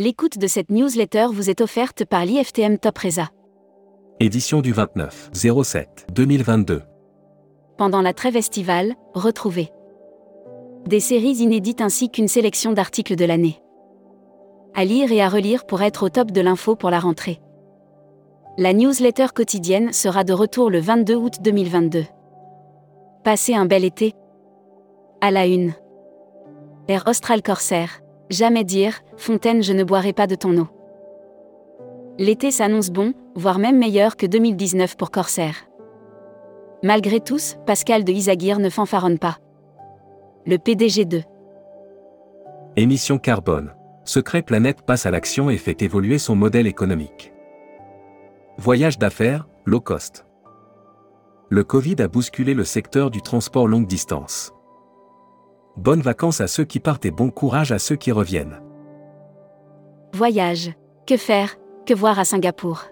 L'écoute de cette newsletter vous est offerte par l'IFTM Top Reza. Édition du 29 07 2022. Pendant la trêve estivale, retrouvez des séries inédites ainsi qu'une sélection d'articles de l'année. À lire et à relire pour être au top de l'info pour la rentrée. La newsletter quotidienne sera de retour le 22 août 2022. Passez un bel été. À la une. Air Austral Corsair. Jamais dire, Fontaine, je ne boirai pas de ton eau. L'été s'annonce bon, voire même meilleur que 2019 pour Corsair. Malgré tous, Pascal de Isaguirre ne fanfaronne pas. Le PDG 2. Émission carbone. Secret Planète passe à l'action et fait évoluer son modèle économique. Voyage d'affaires, low cost. Le Covid a bousculé le secteur du transport longue distance. Bonnes vacances à ceux qui partent et bon courage à ceux qui reviennent. Voyage. Que faire, que voir à Singapour?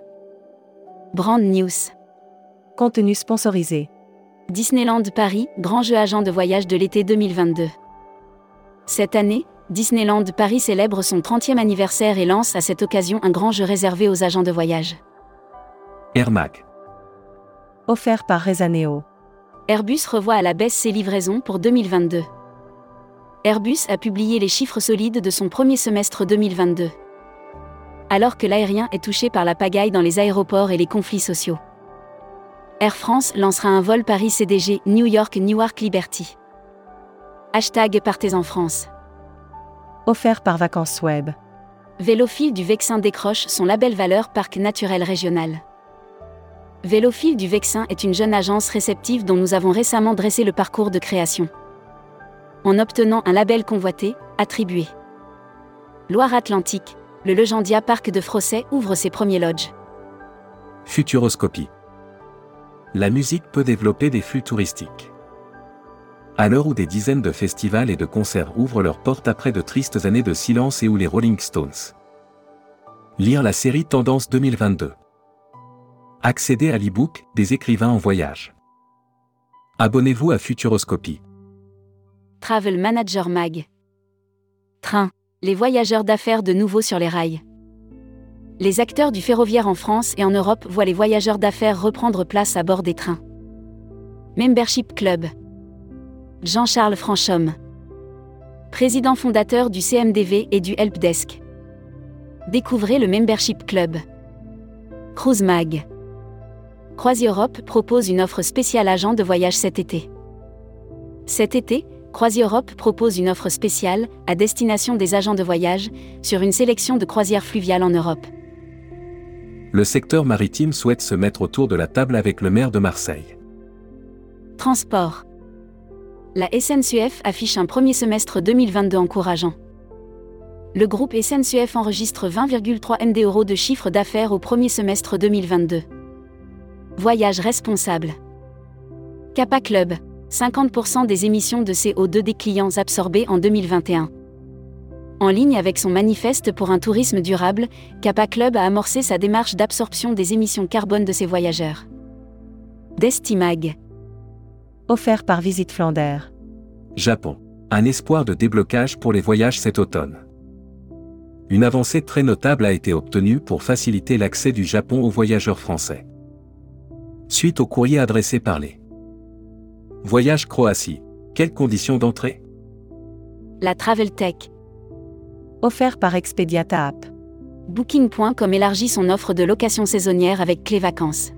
Brand News. Contenu sponsorisé. Disneyland Paris, grand jeu agent de voyage de l'été 2022. Cette année, Disneyland Paris célèbre son 30e anniversaire et lance à cette occasion un grand jeu réservé aux agents de voyage. Air Mac. Offert par Rezaneo. Airbus revoit à la baisse ses livraisons pour 2022. Airbus a publié les chiffres solides de son premier semestre 2022. Alors que l'aérien est touché par la pagaille dans les aéroports et les conflits sociaux. Air France lancera un vol Paris-CDG New York-Newark Liberty. Hashtag Partez en France. Offert par Vacances Web. Vélophile du Vexin décroche son label valeur Parc naturel régional. Vélophile du Vexin est une jeune agence réceptive dont nous avons récemment dressé le parcours de création en obtenant un label convoité, attribué. Loire-Atlantique, le Legendia Parc de Frosset ouvre ses premiers lodges. Futuroscopie. La musique peut développer des flux touristiques. À l'heure où des dizaines de festivals et de concerts ouvrent leurs portes après de tristes années de silence et où les Rolling Stones. Lire la série Tendance 2022. Accéder à l'e-book des écrivains en voyage. Abonnez-vous à Futuroscopie. Travel Manager Mag. Train. Les voyageurs d'affaires de nouveau sur les rails. Les acteurs du ferroviaire en France et en Europe voient les voyageurs d'affaires reprendre place à bord des trains. Membership Club. Jean-Charles Franchomme. Président fondateur du CMDV et du Helpdesk. Découvrez le Membership Club. Cruise Mag. CroisiEurope propose une offre spéciale agent de voyage cet été. Cet été, CroisiEurope propose une offre spéciale, à destination des agents de voyage, sur une sélection de croisières fluviales en Europe. Le secteur maritime souhaite se mettre autour de la table avec le maire de Marseille. Transport. La SNCF affiche un premier semestre 2022 encourageant. Le groupe SNCF enregistre 20,3 MD euros de chiffre d'affaires au premier semestre 2022. Voyage responsable. Kappa Club. 50% des émissions de CO2 des clients absorbées en 2021. En ligne avec son manifeste pour un tourisme durable, Kappa Club a amorcé sa démarche d'absorption des émissions carbone de ses voyageurs. Destimag. Offert par Visite Flandère. Japon. Un espoir de déblocage pour les voyages cet automne. Une avancée très notable a été obtenue pour faciliter l'accès du Japon aux voyageurs français. Suite au courrier adressé par les Voyage Croatie. Quelles conditions d'entrée? La Travel Tech. Offert par Expediata App. Booking.com élargit son offre de location saisonnière avec Clé Vacances.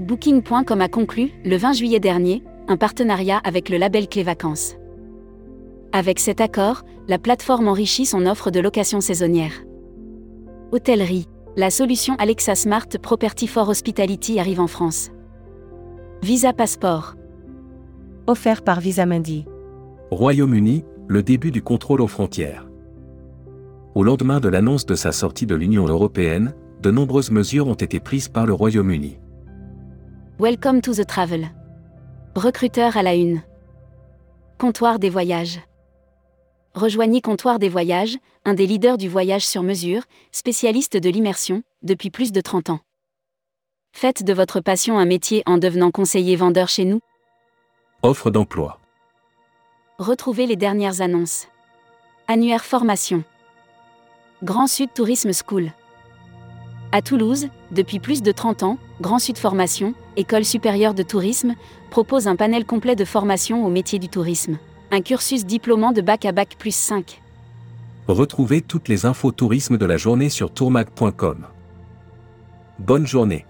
Booking.com a conclu, le 20 juillet dernier, un partenariat avec le label Clé Vacances. Avec cet accord, la plateforme enrichit son offre de location saisonnière. Hôtellerie. La solution Alexa Smart Property for Hospitality arrive en France. Visa Passport offert par Visamundi. Royaume-Uni, le début du contrôle aux frontières. Au lendemain de l'annonce de sa sortie de l'Union européenne, de nombreuses mesures ont été prises par le Royaume-Uni. Welcome to the travel. Recruteur à la une. Comptoir des voyages. Rejoignez Comptoir des voyages, un des leaders du voyage sur mesure, spécialiste de l'immersion, depuis plus de 30 ans. Faites de votre passion un métier en devenant conseiller vendeur chez nous. Offre d'emploi. Retrouvez les dernières annonces. Annuaire formation. Grand Sud Tourisme School. À Toulouse, depuis plus de 30 ans, Grand Sud Formation, École supérieure de tourisme, propose un panel complet de formation au métier du tourisme. Un cursus diplômant de bac à bac plus 5. Retrouvez toutes les infos tourisme de la journée sur tourmag.com. Bonne journée.